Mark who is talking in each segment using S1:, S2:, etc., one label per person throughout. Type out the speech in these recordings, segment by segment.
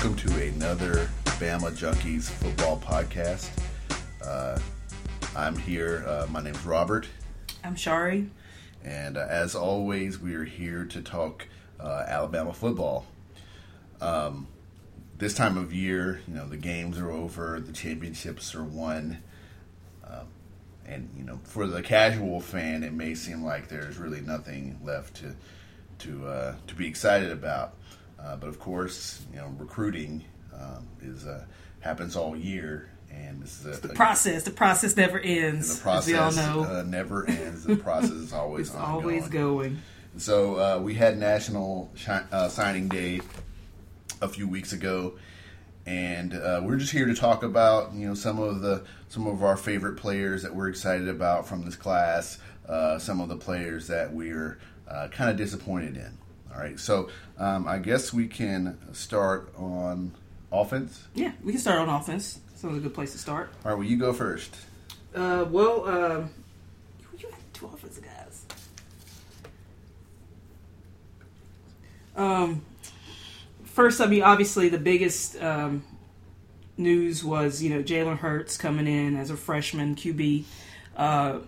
S1: welcome to another Bama Junkies football podcast. Uh, I'm here. Uh, my name's Robert,
S2: I'm Shari.
S1: and uh, as always, we are here to talk uh, Alabama football. Um, this time of year, you know, the games are over, the championships are won, um, and you know, for the casual fan, it may seem like there's really nothing left to to uh, to be excited about. Uh, but of course, you know, recruiting um, is uh, happens all year, and this is a,
S2: The process, the process never ends.
S1: the process
S2: as we all know,
S1: uh, never ends. The process is always
S2: it's always going.
S1: So uh, we had National Shi- uh, Signing Day a few weeks ago, and uh, we're just here to talk about you know some of the some of our favorite players that we're excited about from this class, uh, some of the players that we're uh, kind of disappointed in. All right, so um, I guess we can start on offense.
S2: Yeah, we can start on offense. Sounds a good place to start.
S1: All right, well you go first.
S2: Uh, well, uh, you you had two offensive guys. Um, first, I mean, obviously, the biggest um, news was you know Jalen Hurts coming in as a freshman QB. Uh,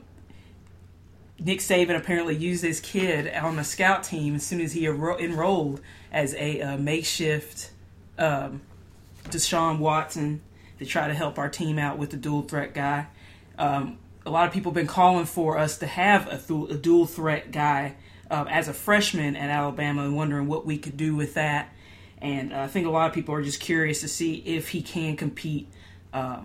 S2: Nick Saban apparently used this kid on the scout team as soon as he enro- enrolled as a uh, makeshift um, Deshaun Watson to try to help our team out with the dual threat guy. Um, a lot of people have been calling for us to have a, thu- a dual threat guy uh, as a freshman at Alabama and wondering what we could do with that. And uh, I think a lot of people are just curious to see if he can compete uh,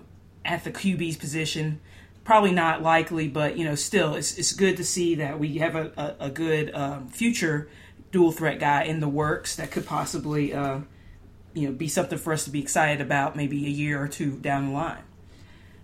S2: at the QB's position. Probably not likely, but you know, still, it's, it's good to see that we have a, a, a good um, future dual threat guy in the works that could possibly, uh, you know, be something for us to be excited about maybe a year or two down the line.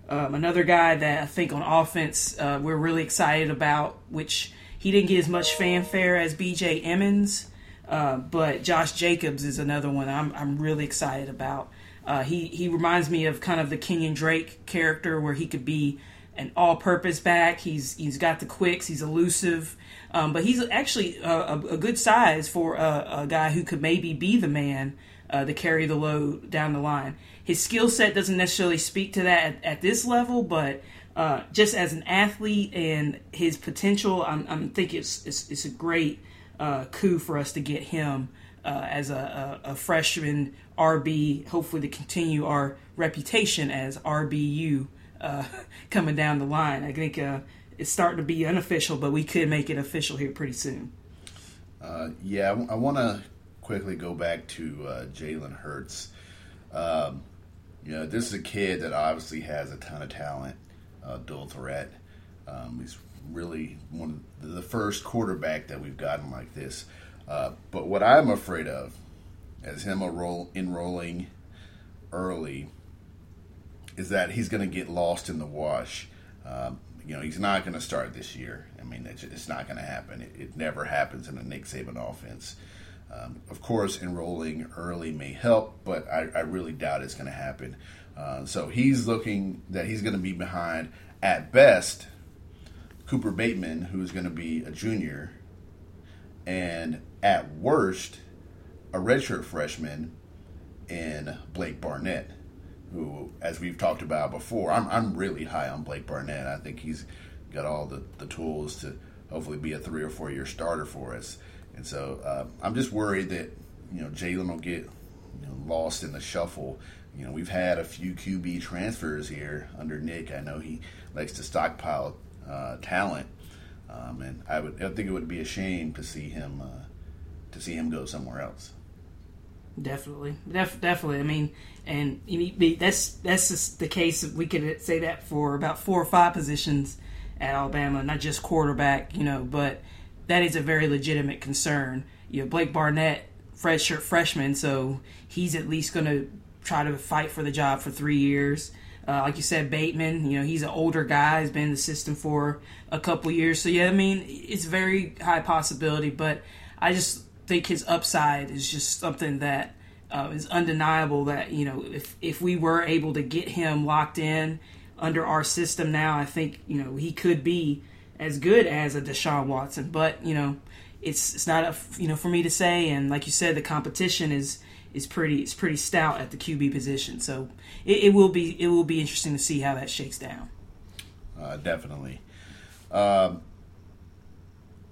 S2: Um, another guy that I think on offense uh, we're really excited about, which he didn't get as much fanfare as B.J. Emmons, uh, but Josh Jacobs is another one I'm I'm really excited about. Uh, he he reminds me of kind of the Kenyon Drake character, where he could be an all-purpose back. He's he's got the quicks. He's elusive, um, but he's actually a, a, a good size for a, a guy who could maybe be the man uh, to carry the load down the line. His skill set doesn't necessarily speak to that at, at this level, but uh, just as an athlete and his potential, I'm, I'm think it's, it's it's a great uh, coup for us to get him uh, as a, a, a freshman RB. Hopefully, to continue our reputation as RBU uh, coming down the line. I think uh, it's starting to be unofficial, but we could make it official here pretty soon.
S1: Uh, yeah, I, want to quickly go back to uh, Jalen Hurts. Um, you know, this is a kid that obviously has a ton of talent, uh, dual threat. Um, he's really one of the first quarterback that we've gotten like this. Uh, but what I'm afraid of, is him enroll, enrolling early, is that he's going to get lost in the wash. Um, you know, he's not going to start this year. I mean, it's, it's not going to happen. It, it never happens in a Nick Saban offense. Um, of course, enrolling early may help, but I, I really doubt it's going to happen. Uh, so he's looking that he's going to be behind, at best, Cooper Bateman, who's going to be a junior, and at worst, a redshirt freshman in Blake Barnett, who, as we've talked about before, I'm, I'm really high on Blake Barnett. I think he's got all the, the tools to hopefully be a three or four year starter for us. And so uh, I'm just worried that you know Jalen will get you know, lost in the shuffle. You know, we've had a few QB transfers here under Nick. I know he likes to stockpile uh, talent, um, and I would I think it would be a shame to see him uh, to see him go somewhere else.
S2: Definitely, Def- definitely. I mean, and that's that's just the case. We could say that for about four or five positions at Alabama, not just quarterback. You know, but that is a very legitimate concern. You know, Blake Barnett, redshirt freshman, so he's at least going to try to fight for the job for three years. Uh, like you said, Bateman, you know, he's an older guy, he's been in the system for a couple years. So, yeah, I mean, it's very high possibility, but I just think his upside is just something that uh, is undeniable that, you know, if, if we were able to get him locked in under our system now, I think, you know, he could be as good as a Deshaun Watson. But, you know, it's it's not a, you know for me to say and like you said the competition is is pretty is pretty stout at the QB position. So it, it will be it will be interesting to see how that shakes down.
S1: Uh, definitely. Um,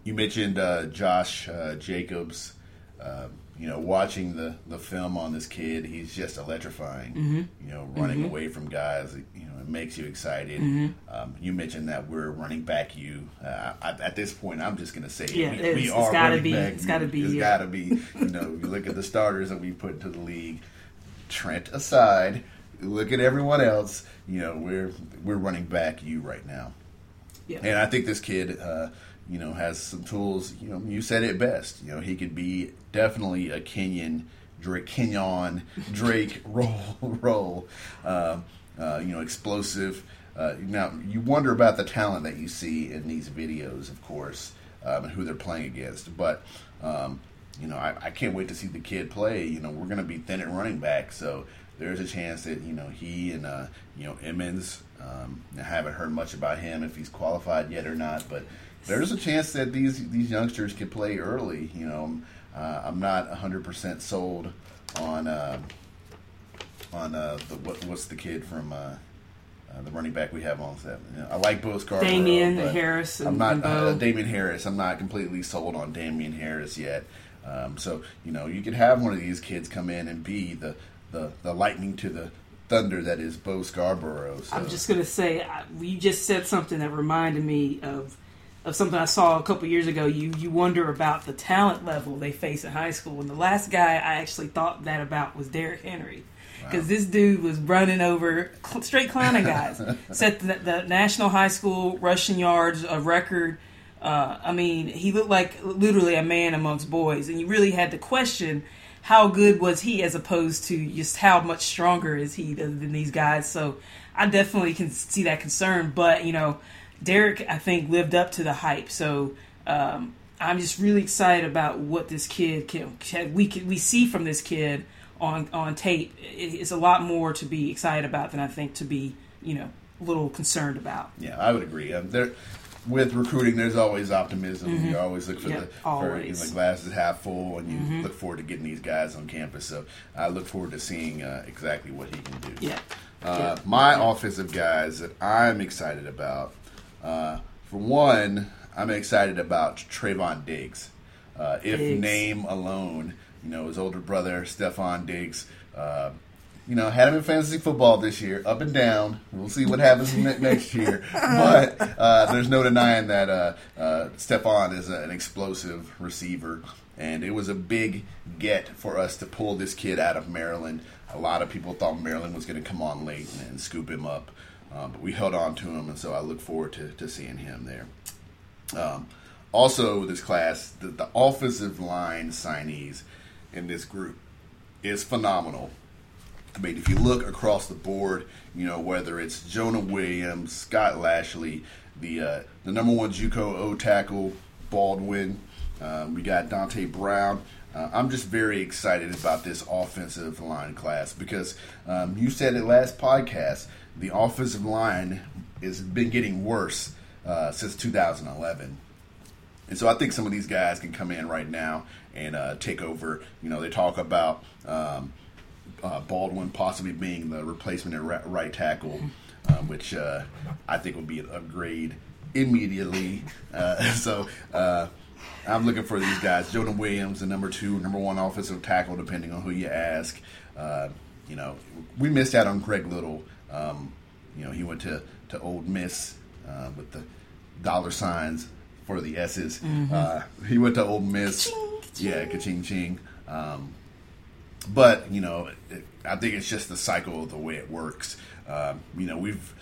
S1: you mentioned uh, Josh uh, Jacobs. Uh, you know, watching the, the film on this kid, he's just electrifying.
S2: Mm-hmm.
S1: You know, running away from guys, you know, it makes you excited.
S2: Mm-hmm.
S1: Um, you mentioned that we're running back you. Uh, I, at this point, I'm just going to say
S2: Yeah,
S1: we, we are
S2: gotta
S1: running
S2: be-
S1: back
S2: it's
S1: you.
S2: gotta be,
S1: It's
S2: yeah.
S1: got to be. You know, you look at the starters that we put into the league. Trent aside, look at everyone else. You know, we're we're running back you right now.
S2: Yeah.
S1: And I think this kid, uh, you know, has some tools. You know, you said it best. You know, he could be definitely a Kenyon Drake, Kenyon Drake role role. Um, uh, you know, explosive. Uh, now you wonder about the talent that you see in these videos, of course, um, and who they're playing against. But um, you know, I, I can't wait to see the kid play. You know, we're going to be thin at running back, so there's a chance that you know he and uh, you know Emmons. Um, I haven't heard much about him if he's qualified yet or not, but there's a chance that these these youngsters could play early. You know, uh, I'm not 100 percent sold on uh, on uh, the what, what's the kid from. Uh, uh, the running back we have on set. You know, I like both Scarborough. Damien
S2: Harris
S1: I'm not uh, Damien Harris. I'm not completely sold on Damien Harris yet. Um, so you know, you could have one of these kids come in and be the the, the lightning to the thunder that is Bo Scarborough. So.
S2: I'm just gonna say I- you just said something that reminded me of of something I saw a couple years ago. You you wonder about the talent level they face in high school, and the last guy I actually thought that about was Derrick Henry. Because this dude was running over cl- straight clowning guys, set the, the national high school rushing yards a record. Uh, I mean, he looked like literally a man amongst boys, and you really had to question how good was he as opposed to just how much stronger is he than these guys. So I definitely can see that concern, but you know, Derrick I think lived up to the hype. So um, I'm just really excited about what this kid can, can we can, we see from this kid on on tape. It, it's a lot more to be excited about than I think to be you know a little concerned about.
S1: Yeah, I would agree. Um, there, with recruiting, there's always optimism. You always look for
S2: Yeah,
S1: the for, you know, the glass is half full, and you look forward to getting these guys on campus. So I look forward to seeing uh, exactly what he can do.
S2: Yeah.
S1: Uh, my offensive guys that I'm excited about. Uh, for one, I'm excited about Trevon Diggs. Uh, if
S2: Diggs.
S1: name alone, you know, his older brother Stefon Diggs. Uh, you know, had him in fantasy football this year, up and down. We'll see what happens next year. But uh, there's no denying that uh, uh, Stefon is a, an explosive receiver, and it was a big get for us to pull this kid out of Maryland. A lot of people thought Maryland was going to come on late and, and scoop him up, uh, but we held on to him, and so I look forward to, to seeing him there. Um, also, this class, the, the offensive line signees in this group is phenomenal. I mean, if you look across the board, you know whether it's Jonah Williams, Scott Lashley, the uh, the number one JUCO O tackle Baldwin, um, we got Dante Brown. Uh, I'm just very excited about this offensive line class because um, you said it last podcast. The offensive line has been getting worse uh, since 2011. And so I think some of these guys can come in right now and uh, take over. You know, they talk about um, uh, Baldwin possibly being the replacement at right, tackle, um, which uh, I think would be an upgrade immediately. Uh, so uh, I'm looking for these guys. Jonah Williams, the number two, number one offensive tackle, depending on who you ask. Uh, you know, we missed out on Greg Little. Um, you know, he went to, to Ole Miss uh, with the dollar signs for the S's. Uh, he went to Ole Miss. Yeah, ka-ching ching. Um, but you know, it, I think it's just the cycle of the way it works. Um, you know, we've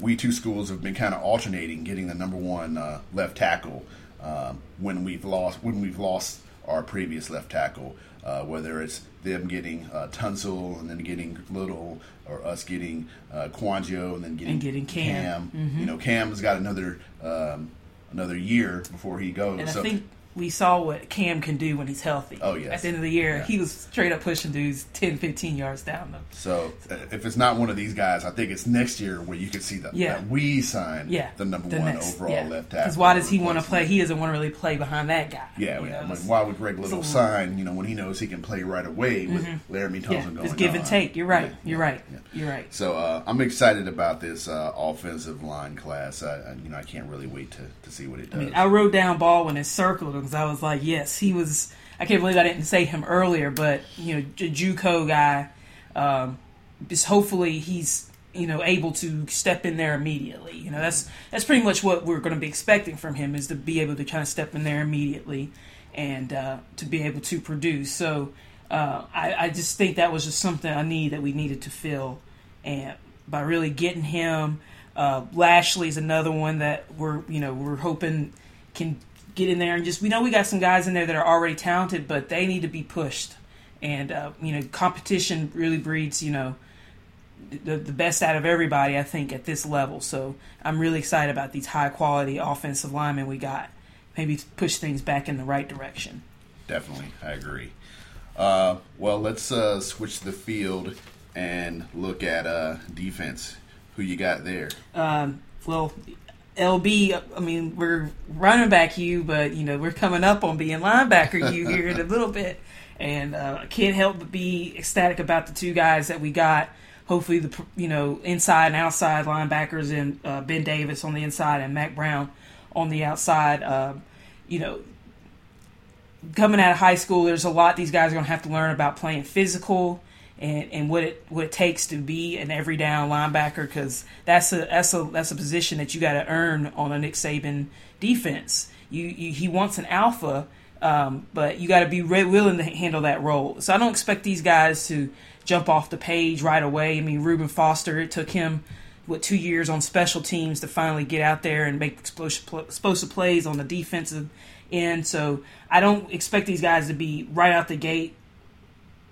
S1: we two schools have been kind of alternating getting the number one uh, left tackle um, when we've lost when we've lost our previous left tackle. Uh, whether it's them getting uh, Tunsil and then getting Little, or us getting uh, Kouandjio and then getting,
S2: And getting Cam.
S1: You know, Cam's got another um, another year before he goes.
S2: And
S1: so,
S2: I think we saw what Cam can do when he's healthy.
S1: Oh, yes.
S2: At the end of the year,
S1: Yeah.
S2: he was straight up pushing dudes 10, 15 yards down them.
S1: So uh, if it's not one of these guys, I think it's next year where you can see the,
S2: Yeah.
S1: that we sign
S2: Yeah,
S1: the number one overall left tackle.
S2: Because why does he want to play? He doesn't want to really play behind that guy.
S1: Yeah, yeah. I mean, why would Greg Little sign? You know, when he knows he can play right away with Laremy
S2: Mm-hmm. yeah,
S1: Thompson going
S2: it's give and
S1: on.
S2: take. You're right.
S1: Yeah,
S2: You're right.
S1: yeah.
S2: You're right.
S1: So uh, I'm excited about this uh, offensive line class. I, I, you know, I can't really wait to, to see what it
S2: I
S1: does.
S2: mean, I wrote down Baldwin and circled him because I was like, yes, he was. I can't believe I didn't say him earlier, but you know, J- JUCO guy. Um, just hopefully he's you know able to step in there immediately. You know, that's that's pretty much what we're going to be expecting from him is to be able to kind of step in there immediately and uh, to be able to produce. So uh, I, I just think that was just something I need that we needed to fill, and by really getting him. Uh, is another one that we're you know we're hoping can get in there and just we know we got some guys in there that are already talented, but they need to be pushed. And uh, you know, competition really breeds you know the the best out of everybody. I think at this level, so I'm really excited about these high quality offensive linemen we got. Maybe push things back in the right direction.
S1: Definitely, I agree. Uh, well, let's uh, switch the field and look at uh, defense. Who you got there?
S2: Um, well, LB, I mean, we're running back you, but you know we're coming up on being linebacker you here in a little bit, and uh, I can't help but be ecstatic about the two guys that we got. Hopefully, the you know inside and outside linebackers and uh, Ben Davis on the inside and Mac Brown on the outside. Um, you know, coming out of high school, there's a lot these guys are going to have to learn about playing physical and, and what it what it takes to be an every down linebacker because that's a that's a that's a position that you got to earn on a Nick Saban defense. You, you he wants an alpha, um, but you got to be re- willing to handle that role. So I don't expect these guys to jump off the page right away. I mean, Reuben Foster, it took him what two years on special teams to finally get out there and make explosive, pl- explosive plays on the defensive end. So I don't expect these guys to be right out the gate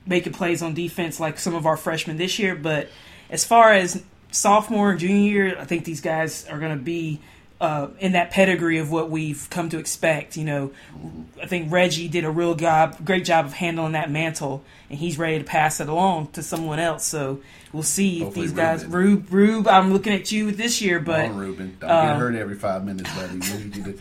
S2: making plays on defense like some of our freshmen this year. But as far as sophomore and junior year, I think these guys are going to be uh, in that pedigree of what we've come to expect. You know, I think Reggie did a real job, great job of handling that mantle, and he's ready to pass it along to someone else. So we'll see if
S1: Hopefully
S2: these guys,
S1: Reuben.
S2: Rube, Rube, I'm looking at you this year, but
S1: Come on, Reuben. Don't
S2: um,
S1: get hurt every five minutes, buddy.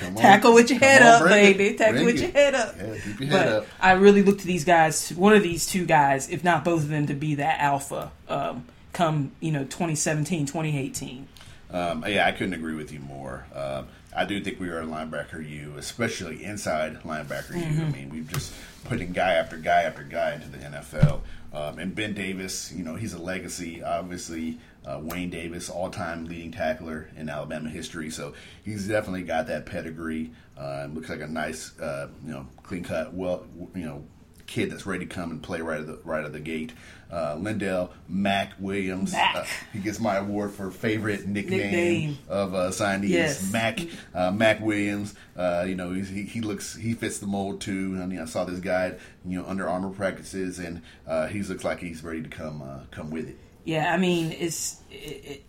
S1: You need to come on.
S2: tackle with your
S1: Come
S2: head
S1: on,
S2: up,
S1: bring it.
S2: baby. Tackle
S1: Bring
S2: with
S1: it.
S2: your head up.
S1: Yeah, keep your head
S2: But
S1: up.
S2: I really look to these guys, one of these two guys, if not both of them, to be that alpha um, come, you know, 2017, 2018.
S1: Um, yeah, I couldn't agree with you more. Um, I do think we are a linebacker U, especially inside linebacker U.
S2: Mm-hmm.
S1: I mean, we've just putting guy after guy after guy into the NFL. Um, and Ben Davis, you know, he's a legacy. Obviously, uh, Wayne Davis, all-time leading tackler in Alabama history. So he's definitely got that pedigree. Uh, looks like a nice, uh, you know, clean-cut, well, you know, kid that's ready to come and play right at the right at the gate. Uh, Lyndell Mac Williams.
S2: Mac.
S1: Uh, he gets my award for favorite nickname,
S2: Nickname.
S1: of uh, signees.
S2: Yes.
S1: Mac uh, Mac Williams. Uh, you know he's, he he looks he fits the mold too. I mean I saw this guy you know Under Armour practices and uh, he looks like he's ready to come uh, come with it.
S2: Yeah, I mean, it's it, it,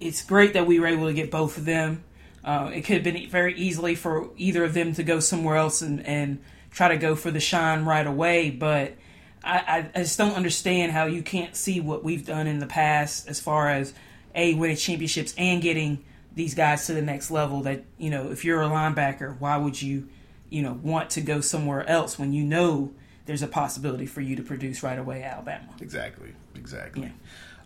S2: it's great that we were able to get both of them. Uh, it could have been very easily for either of them to go somewhere else and, and try to go for the shine right away, but I, I, just don't understand how you can't see what we've done in the past as far as a winning championships and getting these guys to the next level. That you know, if you're a linebacker, why would you, you know, want to go somewhere else when you know there's a possibility for you to produce right away at Alabama?
S1: Exactly, exactly.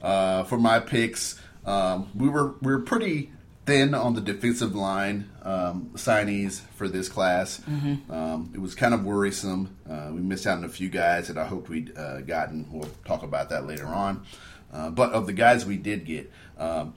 S1: Uh, for my picks, um, we were we were pretty thin on the defensive line um, signees for this class. Um, it was kind of worrisome. Uh, we missed out on a few guys that I hoped we'd uh, gotten. We'll talk about that later on. Uh, but of the guys we did get, um,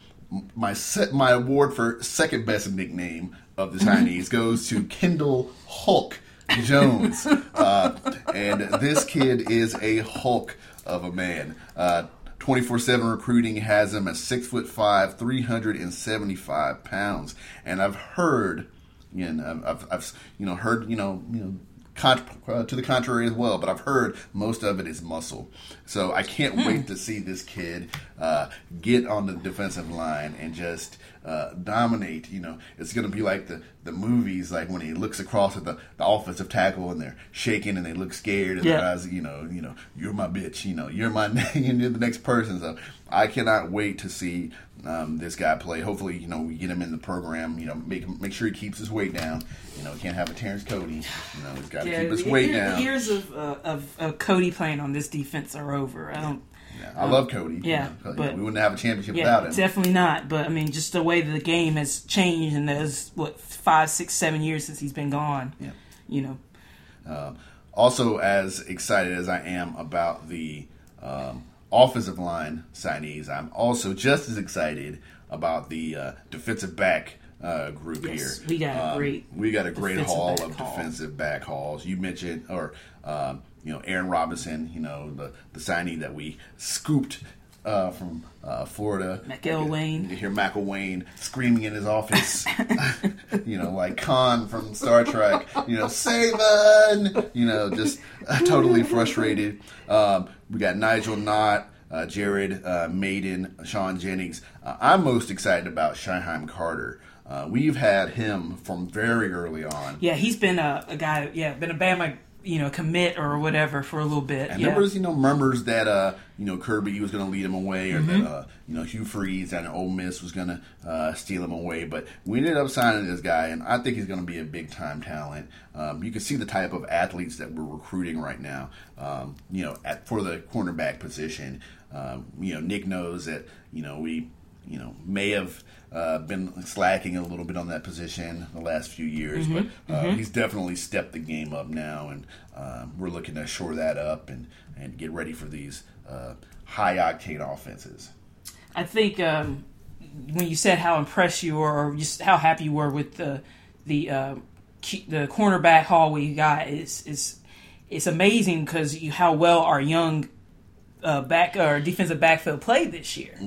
S1: my set, my award for second best nickname of the signees goes to Kendell Hulk Jones, uh, and this kid is a Hulk of a man. Uh, Twenty four seven recruiting has him at six foot five, three hundred and seventy five pounds, and I've heard, you know, I've, I've you know heard you know you know. Con- uh, to the contrary as well, but I've heard most of it is muscle. So I can't wait to see this kid uh, get on the defensive line and just uh, dominate. You know, it's going to be like the, the movies, like when he looks across at the, the offensive tackle and they're shaking and they look scared and
S2: Yeah.
S1: their eyes, you know, you know, you're my bitch. You know, you're my you're the next person. So I cannot wait to see um, this guy play. Hopefully, you know, we get him in the program. You know, make make sure he keeps his weight down. You know, he can't have a Terrence Cody. You know, he's got to keep his
S2: the-
S1: weight
S2: the
S1: down.
S2: years of, uh, of of Cody playing on this defense are over. I don't.
S1: Yeah, I love Cody.
S2: yeah,
S1: you know,
S2: but-
S1: we wouldn't have a championship
S2: Yeah,
S1: without him.
S2: definitely not. But I mean, just the way that the game has changed, and there's what five, six, seven years since he's been gone.
S1: Yeah.
S2: You know,
S1: also, as excited as I am about the um, offensive line signees, I'm also just as excited about the uh, defensive back uh, group
S2: Yes,
S1: here.
S2: we got a
S1: Um,
S2: great
S1: we got a great haul of
S2: haul.
S1: defensive back hauls. You mentioned, or um, you know, Aaron Robinson. You know, the the signee that we scooped. Uh, from uh, Florida,
S2: McElwain.
S1: You hear McElwain screaming in his office, you know, like Khan from Star Trek, you know, Saban, you know, just uh, totally frustrated. Um, we got Nigel Knott, uh, Jared uh, Mayden, Sean Jennings. Uh, I'm most excited about Shyheim Carter. Uh, we've had him from very early on.
S2: yeah, he's been a, a guy. Yeah, been a Bama, you know, commit or whatever for a little bit.
S1: And
S2: yeah.
S1: there was, you know, murmurs that, uh, you know, Kirby was going to lead him away, or
S2: Mm-hmm.
S1: that, uh, you know, Hugh Freeze and Ole Miss was going to uh, steal him away. But we ended up signing this guy, and I think he's going to be a big time talent. Um, you can see the type of athletes that we're recruiting right now. Um, you know, at for the cornerback position, um, you know, Nick knows that, you know, we, you know, may have. Uh, been slacking a little bit on that position the last few years,
S2: Mm-hmm.
S1: but uh, he's definitely stepped the game up now, and um, we're looking to shore that up and, and get ready for these uh, high octane offenses.
S2: I think um, when you said how impressed you were, or just how happy you were with the the uh, key- the cornerback haul we got, is is it's amazing because you how well our young uh, back or defensive backfield play this year,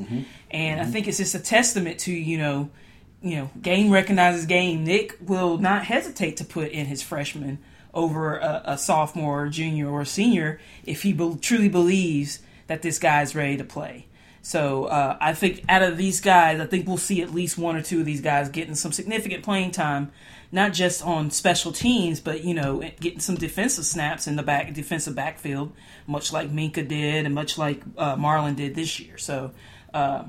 S2: and I think it's just a testament to you know. You know, game recognizes game. Nick will not hesitate to put in his freshman over a, a sophomore, junior, or senior if he be- truly believes that this guy's ready to play. So uh, I think out of these guys, I think we'll see at least one or two of these guys getting some significant playing time, not just on special teams, but you know, getting some defensive snaps in the back defensive backfield, much like Minkah did and much like uh, Marlon did this year. So uh,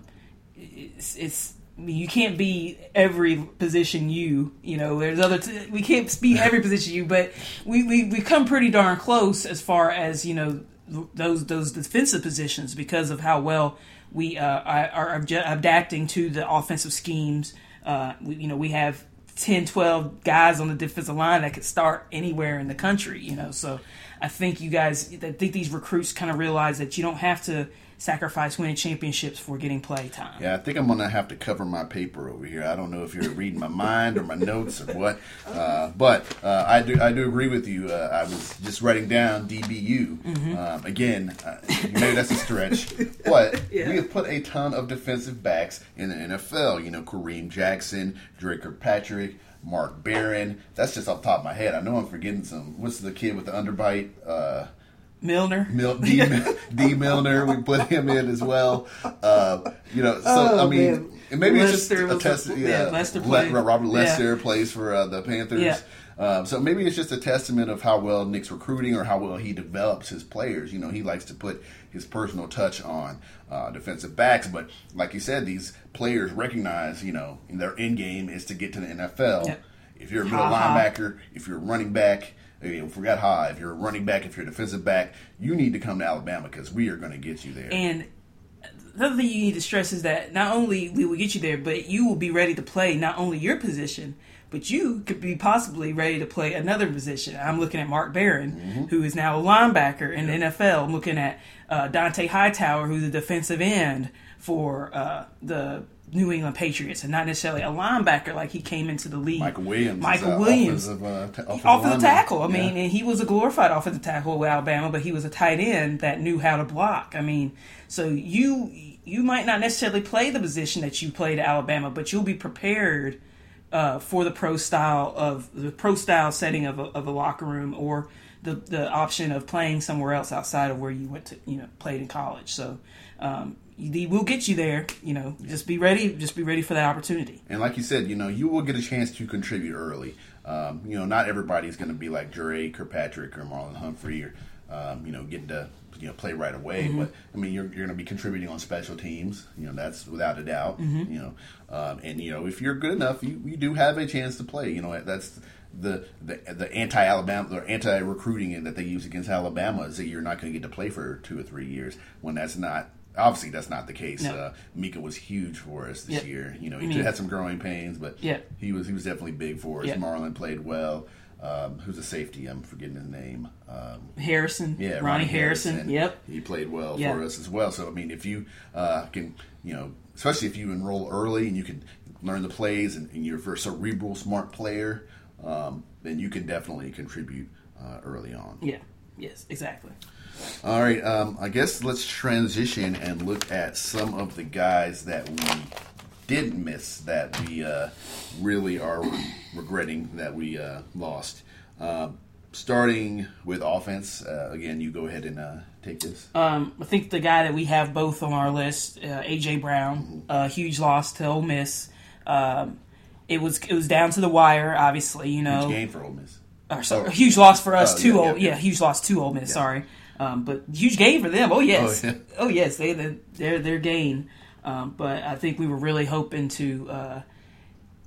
S2: it's, it's you can't be every position you you know there's other t- we can't be every position you but we, we we come pretty darn close as far as you know those those defensive positions because of how well we uh, are adju- adapting to the offensive schemes uh, we, you know we have 10 12 guys on the defensive line that could start anywhere in the country you know? So i think you guys i think these recruits kind of realize that you don't have to sacrifice winning championships for getting play time
S1: Yeah, I think I'm gonna have to cover my paper over here. I don't know if you're reading my mind or my notes or what, uh, but uh, I do I do agree with you. Uh, I was just writing down DBU um, again. Uh, maybe that's a stretch, but
S2: Yeah.
S1: we have put a ton of defensive backs in the NFL. You know, Kareem Jackson, Dre Kirkpatrick. Mark Barron. That's just off the top of my head. I know I'm forgetting some. What's the kid with the underbite?
S2: Milliner
S1: Mil- D, D Milliner, we put him in as well. Uh, you know, so
S2: Oh,
S1: I mean,
S2: man.
S1: and maybe it's just a
S2: was
S1: test.
S2: a-
S1: Yeah,
S2: yeah, Lester
S1: Le-
S2: played.
S1: Robert
S2: Yeah.
S1: Lester plays for uh, the Panthers.
S2: Yeah.
S1: Um, so maybe it's just a testament of how well Nick's recruiting or how well he develops his players. You know, he likes to put his personal touch on uh, defensive backs, but like you said, these players recognize, you know, their end game is to get to the NFL.
S2: Yep.
S1: If you're a middle
S2: Ha-ha.
S1: linebacker, if you're a running back, you know, forgot high. If you're a running back, if you're a defensive back, you need to come to Alabama because we are going to get you there.
S2: And the other thing you need to stress is that not only we will get you there, but you will be ready to play not only your position, but you could be possibly ready to play another position. I'm looking at Mark Barron, who is now a linebacker in the NFL. I'm looking at uh, Dont'a Hightower, who's a defensive end for uh, the New England Patriots, and not necessarily a linebacker like he came into the league.
S1: Michael Williams.
S2: Michael Williams
S1: offensive, uh, t- offensive
S2: off of
S1: the
S2: tackle. I
S1: Yeah.
S2: mean, and he was a glorified offensive tackle with Alabama, but he was a tight end that knew how to block. I mean, so you you might not necessarily play the position that you played at Alabama, but you'll be prepared uh, for the pro style of the pro style setting of a, of a locker room or the the option of playing somewhere else outside of where you went to you know played in college. So. Um, we'll get you there. You know, just be ready. Just be ready for that opportunity.
S1: And like you said, you know, you will get a chance to contribute early. Um, you know, not everybody's going to be like Drake or Patrick or Marlon Humphrey or um, you know getting to you know play right away. Mm-hmm. But I mean, you're, you're going to be contributing on special teams. You know, that's without a doubt. Mm-hmm. You know, um, and you know if you're good enough, you, you do have a chance to play. You know, that's the the, the anti Alabama or anti recruiting that they use against Alabama is that you're not going to get to play for two or three years when that's not obviously that's not the case. No. Uh, Minkah was huge for us this yep. year. You know, he had some growing pains, but
S2: yep.
S1: he was he was definitely big for us. Yep. Marlon played well. Um, who's a safety? I'm forgetting his name. Um,
S2: Harrison.
S1: Yeah,
S2: Ronnie, Ronnie Harrison. Harrison. Yep,
S1: he played well for us as well. So I mean, if you uh, can, you know, especially if you enroll early and you can learn the plays and, and you're a cerebral, smart player, um, then you can definitely contribute uh, early on.
S2: Yeah. Yes. Exactly.
S1: All right. Um, I guess let's transition and look at some of the guys that we did miss that we uh, really are regretting that we uh, lost. Uh, starting with offense, uh, again, you go ahead and uh, take this.
S2: Um, I think the guy that we have both on our list, uh, AJ Brown, mm-hmm. huge loss to Ole Miss. Um, it was it was down to the wire, obviously. You know,
S1: huge gain for Ole Miss.
S2: Or, sorry, oh. huge loss for us oh, too. Yeah, yeah, yeah, huge loss to Ole Miss. Yeah. Sorry, um, but huge gain for them. Oh yes, oh, yeah. oh yes, they they're their gain. Um, but I think we were really hoping to uh,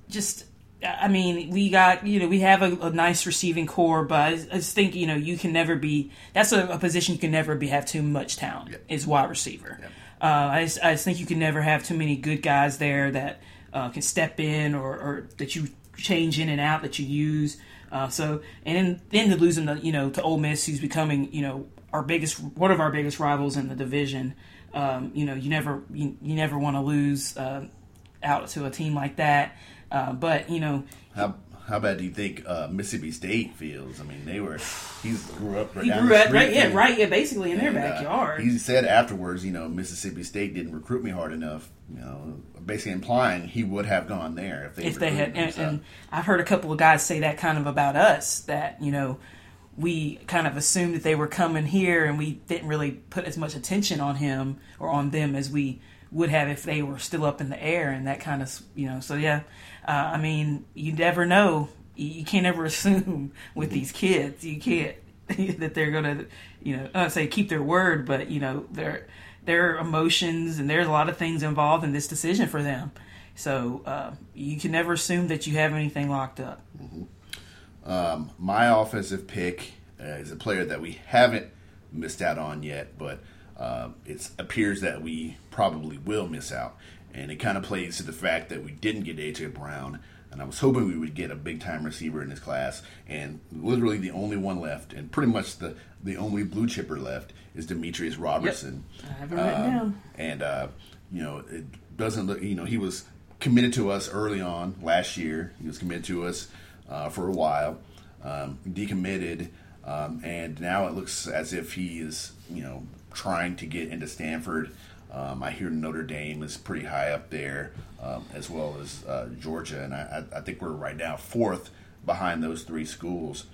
S2: just. I mean, we got you know we have a, a nice receiving corps, but I, I, just think you know you can never be. That's a, a position you can never be have too much talent. Yep. Is wide receiver. Yep. Uh, I just, I just think you can never have too many good guys there that uh, can step in or, or, that you change in and out that you use. Uh, so and then then to lose them to you know to Ole Miss, who's becoming you know our biggest one of our biggest rivals in the division. Um, you know, you never you, you never want to lose uh, out to a team like that. Uh, but you know,
S1: how how bad do you think uh, Mississippi State feels? I mean, they were he grew up right
S2: he
S1: grew
S2: up right yeah right yeah basically in and, their uh, backyard.
S1: he said afterwards, you know, Mississippi State didn't recruit me hard enough. You know, basically implying he would have gone there if they
S2: if they had. And, and I've heard a couple of guys say that kind of about us that you know we kind of assumed that they were coming here and we didn't really put as much attention on him or on them as we would have if they were still up in the air and that kind of you know so yeah. Uh, i mean you never know. You can't ever assume with these kids. You can't that they're gonna you know i say keep their word but you know their their emotions and there's a lot of things involved in this decision for them. So uh, you can never assume that you have anything locked up. Mm-hmm.
S1: Um, my offensive pick uh, is a player that we haven't missed out on yet, but uh, it appears that we probably will miss out. And it kind of plays to the fact that we didn't get AJ Brown, and I was hoping we would get a big time receiver in this class. And literally the only one left, and pretty much the the only blue chipper left, is Demetrius Robertson.
S2: Yep. I have it right um, now.
S1: And uh, you know, it doesn't look. You know, he was committed to us early on last year. He was committed to us uh, for a while, um, decommitted, um, and now it looks as if he is, you know, trying to get into Stanford. Um, I hear Notre Dame is pretty high up there, um, as well as uh, Georgia, and I, I, think we're right now fourth behind those three schools.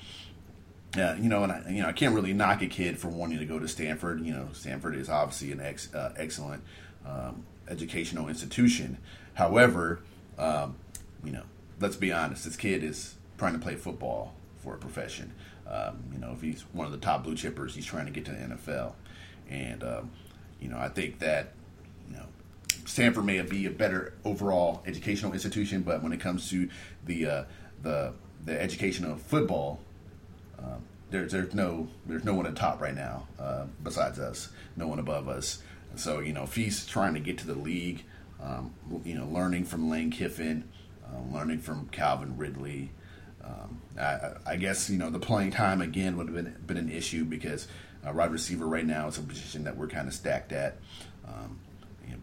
S1: Yeah, you know, and I, you know, I can't really knock a kid for wanting to go to Stanford. You know, Stanford is obviously an ex, uh, excellent um, educational institution. However, um, you know, let's be honest, this kid is trying to play football for a profession. Um, you know, if he's one of the top blue chippers, he's trying to get to the NFL. And, um, you know, I think that, you know, Stanford may be a better overall educational institution, but when it comes to the uh, the the education of football, uh, there's there's no there's no one at top right now uh, besides us, no one above us. So you know, if he's trying to get to the league, um, you know, learning from Lane Kiffin, uh, learning from Calvin Ridley, um, I, I, guess you know the playing time again would have been been an issue because uh, wide receiver right now is a position that we're kind of stacked at. Um,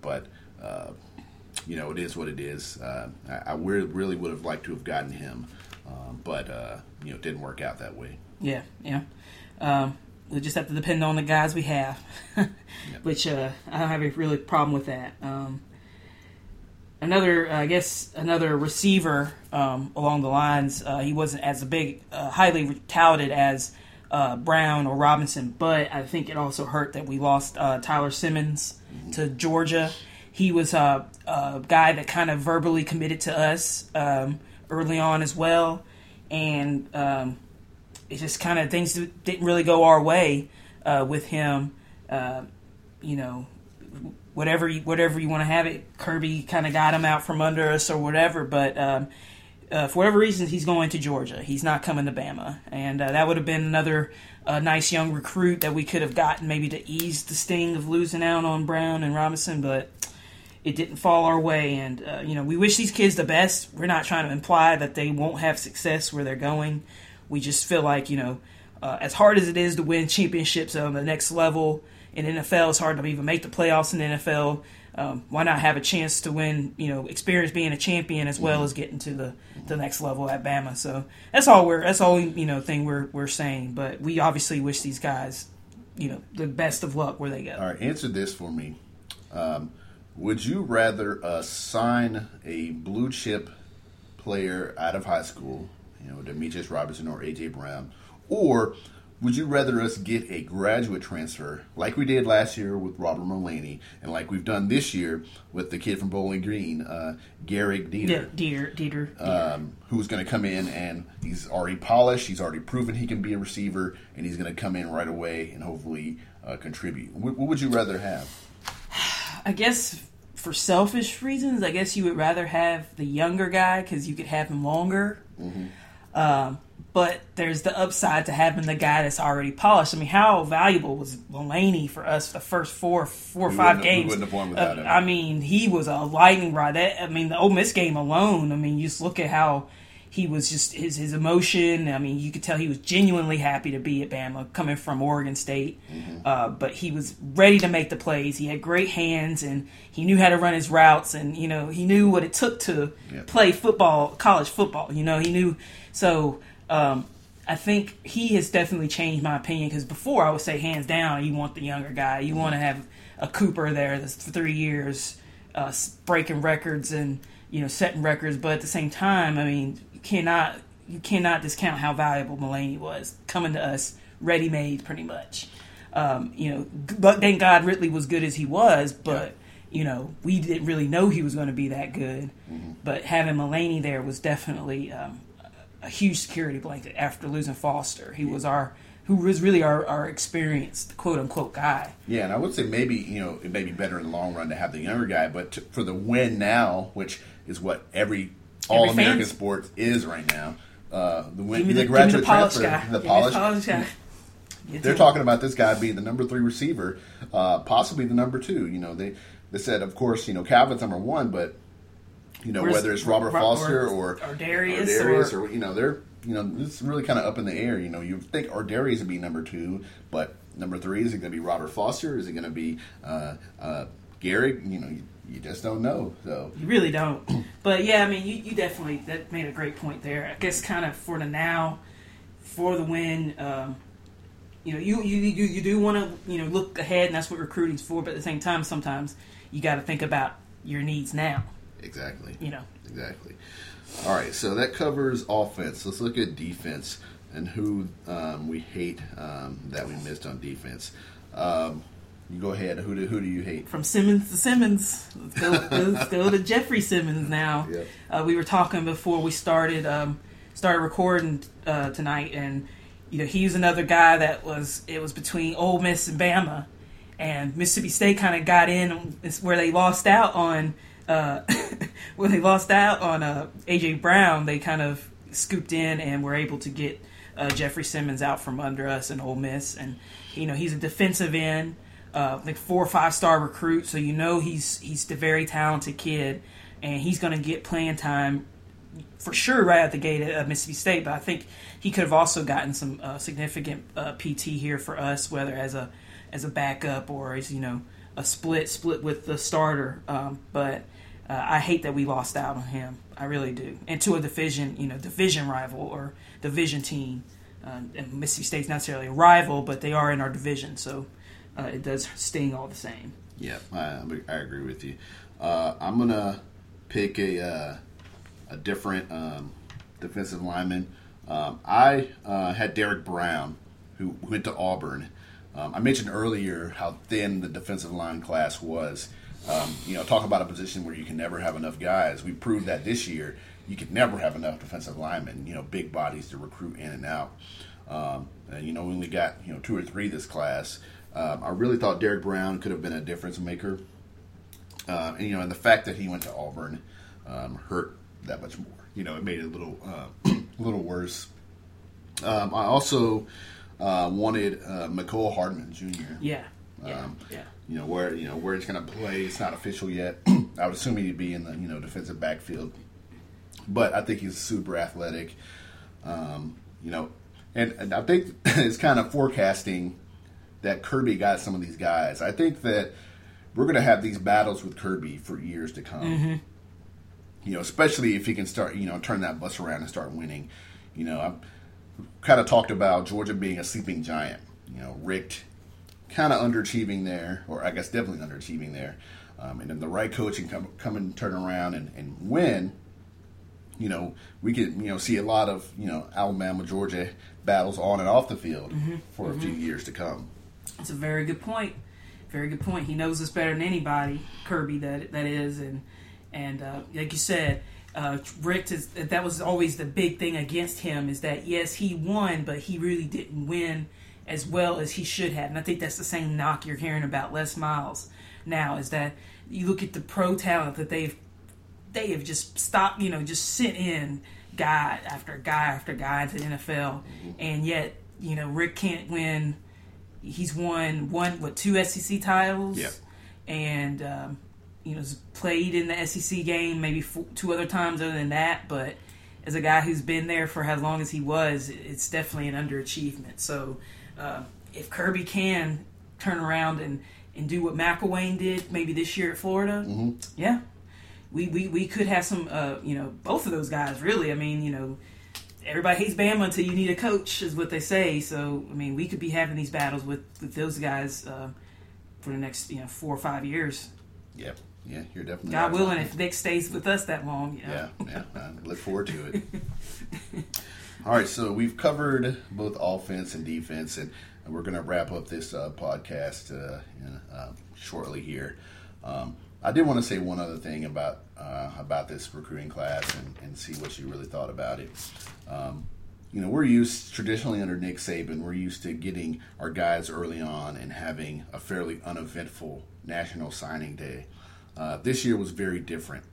S1: but uh, you know it is what it is. Uh, I, I, really would have liked to have gotten him, um, but uh, you know it didn't work out that way.
S2: Yeah, yeah. Um, we just have to depend on the guys we have, yep. which uh, I don't have a really problem with that. Um, another, I guess, another receiver um, along the lines. Uh, he wasn't as big, uh, highly touted as uh, Brown or Robinson, but I think it also hurt that we lost uh, Tyler Simmons to Georgia. He was a, a guy that kind of verbally committed to us um, early on as well, and um, it just kind of things didn't really go our way uh, with him. Uh, you know, whatever you, whatever you want to have it, Kirby kind of got him out from under us or whatever, but. Um, uh, for whatever reason, he's going to Georgia. He's not coming to Bama, and uh, that would have been another uh, nice young recruit that we could have gotten maybe to ease the sting of losing out on Brown and Robinson, but it didn't fall our way. And uh, you know, we wish these kids the best. We're not trying to imply that they won't have success where they're going. We just feel like you know, uh, as hard as it is to win championships on the next level in NFL, it's hard to even make the playoffs in the NFL um, why not have a chance to win? You know, experience being a champion as well as getting to the, the next level at Bama. So that's all we're that's all you know thing we're we're saying. But we obviously wish these guys, you know, the best of luck where they go.
S1: All right, answer this for me. Um, would you rather uh, sign a blue chip player out of high school, you know, Demetrius Robinson or AJ Brown, or would you rather us get a graduate transfer like we did last year with Robert Mullaney and like we've done this year with the kid from Bowling Green, uh, Gehrig Dieter?
S2: Dieter, Dieter,
S1: Um, who's going to come in and he's already polished, he's already proven he can be a receiver, and he's going to come in right away and hopefully uh, contribute. What, what would you rather have?
S2: I guess for selfish reasons, I guess you would rather have the younger guy because you could have him longer.
S1: Mm-hmm.
S2: Um, but there's the upside to having the guy that's already polished. I mean, how valuable was Mullaney for us the first four, four or five games?
S1: wouldn't have won without
S2: Uh. I mean, he was a lightning rod. That I mean, the Ole Miss game alone. I mean, you just look at how he was just his his emotion. I mean, you could tell he was genuinely happy to be at Bama, coming from Oregon State.
S1: Mm-hmm.
S2: Uh, but he was ready to make the plays. He had great hands, and he knew how to run his routes, and you know he knew what it took to
S1: Yeah.
S2: play football, college football. You know, he knew so. Um, I think he has definitely changed my opinion because before I would say hands down, you want the younger guy. You want to have a Cooper there that's for three years, uh, breaking records and you know setting records. But at the same time, I mean, you cannot you cannot discount how valuable Mullaney was coming to us ready made, pretty much. Um, you know, but thank God Ridley was good as he was, but. You know, we didn't really know he was going to be that good, but having Mullaney there was definitely um, a huge security blanket after losing Foster. He was our who was really our, our experienced quote unquote guy.
S1: Yeah, and I would say maybe you know it may be better in the long run to have the younger guy, but to, for the win now, which is what every all American
S2: fan's-
S1: sports is right now, uh, the win, the,
S2: the,
S1: graduate
S2: the
S1: transfer,
S2: guy.
S1: the polished.
S2: polished guy.
S1: They're talking about this guy being the number three receiver, uh, possibly the number two. You know, they they said, of course, you know Calvin's number one, but you know
S2: Where's-
S1: whether it's Robert
S2: Ro-
S1: Foster
S2: or-
S1: or
S2: or Darius
S1: or, Darius
S2: or-
S1: or you know they're you know it's really kind of up in the air. You know, you think Ardarius would be number two, but number three is it going to be Robert Foster? Is it going to be uh, uh, Gary? You know, you, you just don't know. So
S2: You really don't. But yeah, I mean, you, you definitely that made a great point there. I guess kind of for the now, for the win, um, you know, you you you, you do want to you know look ahead, and that's what recruiting's for. But at the same time, sometimes you got to think about your needs now.
S1: Exactly.
S2: You know,
S1: Exactly. All right, so that covers offense. Let's look at defense and who um, we hate um, that we missed on defense. Um, you go ahead. Who do who do you hate?
S2: from Simmons to Simmons. Let's go, let's go to Jeffrey Simmons now.
S1: Yep.
S2: Uh, we were talking before we started um, started recording uh, tonight, and you know he's another guy that was it was between Ole Miss and Bama, and Mississippi State kind of got in it's where they lost out on uh, when they lost out on uh, AJ Brown. They kind of scooped in and were able to get uh, Jeffrey Simmons out from under us and Ole Miss, and you know he's a defensive end uh, like four or five star recruit, so you know he's he's the very talented kid, and he's going to get playing time for sure right at the gate at uh, Mississippi State. But I think he could have also gotten some uh, significant PT here for us, whether as a as a backup or as you know a split split with the starter. Um, but uh, I hate that we lost out on him. I really do, and to a division you know division rival or division team. Uh, and Mississippi State's not necessarily a rival, but they are in our division, so uh, it does sting all the same.
S1: Yeah, I, I agree with you. Uh, I'm gonna pick a uh, a different um, defensive lineman. Um, I uh, had Derrick Brown, who went to Auburn. Um, I mentioned earlier how thin the defensive line class was. Um, you know, talk about a position where you can never have enough guys. We proved that this year. You could never have enough defensive linemen. You know, big bodies to recruit in and out. Um, and, you know, we only got you know two or three this class. Um, I really thought Derrick Brown could have been a difference maker. Uh, and, you know, and the fact that he went to Auburn um, hurt that much more. You know, it made it a little uh, a little worse. Um, I also uh, wanted uh, Mecole Hardman Jr.
S2: Yeah. Yeah.
S1: Um,
S2: yeah.
S1: You know where you know where he's going to play. It's not official yet. I would assume he'd be in the you know defensive backfield, but I think he's super athletic. Um, you know, and, and I think it's kind of forecasting that Kirby got some of these guys. I think that we're going to have these battles with Kirby for years to come. You know, especially if he can start, you know, turn that bus around and start winning. You know, I've kind of talked about Georgia being a sleeping giant. You know, Richt kind of underachieving there, or I guess definitely underachieving there. Um, and then the right coach can come, come and turn around and, and win. You know, we could you know see a lot of you know Alabama Georgia battles on and off the field for a few years to come.
S2: It's a very good point. Very good point. He knows us better than anybody, Kirby. That that is, and and uh, like you said, uh, Richt is that was always the big thing against him is that yes he won, but he really didn't win as well as he should have. And I think that's the same knock you're hearing about Les Miles now is that you look at the pro talent that they've they have just stopped, you know, just sent in guy after guy after guy into the NFL, and yet you know Richt can't win. He's won one what two SEC titles,
S1: Yeah.
S2: and um, you know played in the SEC game maybe four, two other times other than that. But as a guy who's been there for as long as he was, it's definitely an underachievement. So uh, if Kirby can turn around and and do what McElwain did maybe this year at Florida, yeah, we, we, we could have some, uh, you know, both of those guys, really. I mean, you know, everybody hates Bama until you need a coach, is what they say. So, I mean, we could be having these battles with, with those guys uh, for the next, you know, four or five years.
S1: Yeah, yeah, you're definitely
S2: God
S1: right.
S2: willing, if Nick stays with us that long. You know.
S1: Yeah, yeah. I look forward to it. All right, so we've covered both offense and defense, and, we're going to wrap up this uh, podcast uh, uh, shortly here. Um, I did want to say one other thing about uh, about this recruiting class and, and see what you really thought about it. Um, you know, we're used traditionally under Nick Saban, we're used to getting our guys early on and having a fairly uneventful national signing day. Uh, this year was very different.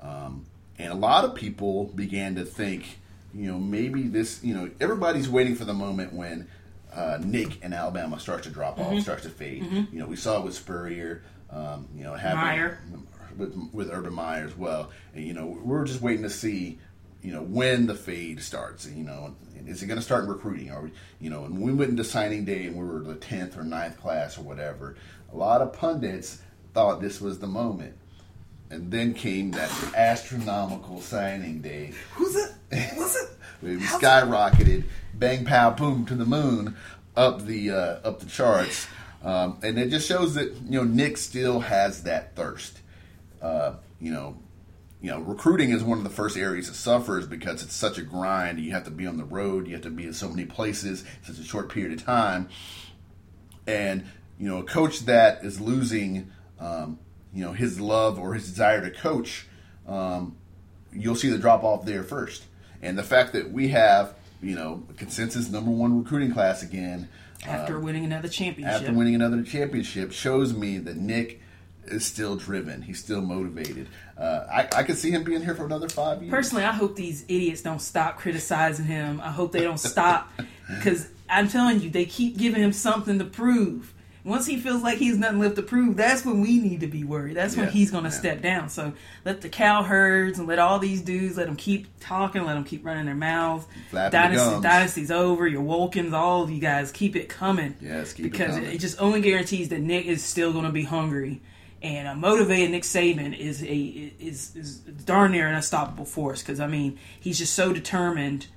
S1: Um, and a lot of people began to think, you know, maybe this, you know, everybody's waiting for the moment when uh, Nick and Alabama starts to drop off, starts to fade. You know, we saw it with Spurrier, um, you know,
S2: Meyer.
S1: with with Urban Meyer as well. And you know, we're just waiting to see, you know, when the fade starts. You know, is it going to start in recruiting? Or you know, and we went into signing day and we were the tenth or 9th class or whatever. A lot of pundits thought this was the moment. And then came that astronomical signing day.
S2: Who's it? What's it?
S1: We we skyrocketed, bang, pow, boom, to the moon, up the uh, up the charts, um, and it just shows that you know Nick still has that thirst. Uh, you know, you know, recruiting is one of the first areas that suffers because it's such a grind. You have to be on the road, you have to be in so many places, in such a short period of time, and you know, a coach that is losing, um, you know, his love or his desire to coach, um, you'll see the drop off there first. And the fact that we have, you know, consensus number one recruiting class again
S2: After winning another championship.
S1: after winning another championship shows me that Nick is still driven. He's still motivated. Uh, I, I could see him being here for another five years.
S2: Personally, I hope these idiots don't stop criticizing him. I hope they don't stop because I'm telling you, they keep giving him something to prove. Once he feels like he's nothing left to prove, that's when we need to be worried. That's when
S1: Yeah,
S2: he's going to
S1: yeah.
S2: step down. So let the Cowherds and let all these dudes let them keep talking, let them keep running their mouths.
S1: Flapping the
S2: Dynasty, dynasty's over. Your Wolkins, all of you guys, keep it coming.
S1: Yes, keep it
S2: because
S1: coming.
S2: it just only guarantees that Nick is still going to be hungry. And uh, a motivated Nick Saban is a is is darn near an unstoppable force because I mean he's just so determined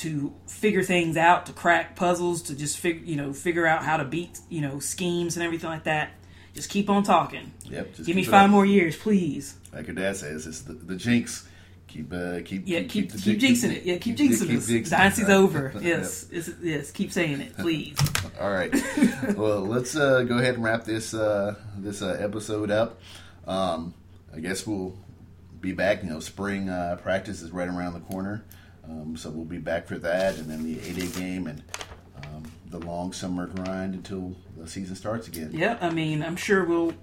S2: to figure things out, to crack puzzles, to just figure you know figure out how to beat you know schemes and everything like that. Just keep on talking.
S1: Yep, just
S2: Give me five
S1: up.
S2: more years, please.
S1: Like your dad says, it's the, the jinx keep uh, keep
S2: Yeah, keep
S1: the-
S2: keep jinxing it. Yeah, keep jinxing
S1: keep jinxing it,
S2: Dynasty's
S1: right?
S2: over.
S1: Yep.
S2: Yes, yes, yes. Keep saying it, please.
S1: All right. well, let's uh, go ahead and wrap this uh, this uh, episode up. Um, I guess we'll be back. You know, spring uh, practice is right around the corner, um, so we'll be back for that, and then the eight A game and um, the long summer grind until the season starts again.
S2: Yeah, I mean, I'm sure we'll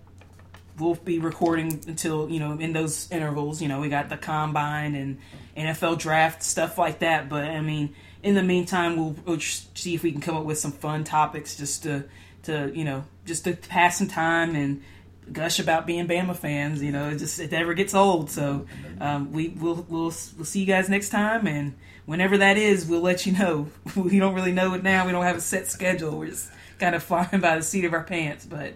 S2: we'll be recording until you know in those intervals. You know, we got the combine and NFL draft stuff like that. But I mean, in the meantime, we'll, we'll see if we can come up with some fun topics just to to you know just to pass some time and gush about being Bama fans. You know, it just it never gets old. So um, we will we'll we'll see you guys next time and. Whenever that is, we'll let you know. We don't really know it now. We don't have a set schedule. We're just kind of flying by the seat of our pants. But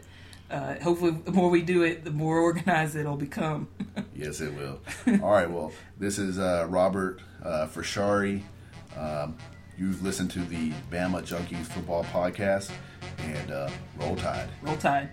S2: uh, hopefully, the more we do it, the more organized it'll become.
S1: Yes, it will. All right. Well, this is uh, Robert uh, Frashari. Um, you've listened to the Bama Junkies Football Podcast, and uh, roll tide.
S2: Roll Tide.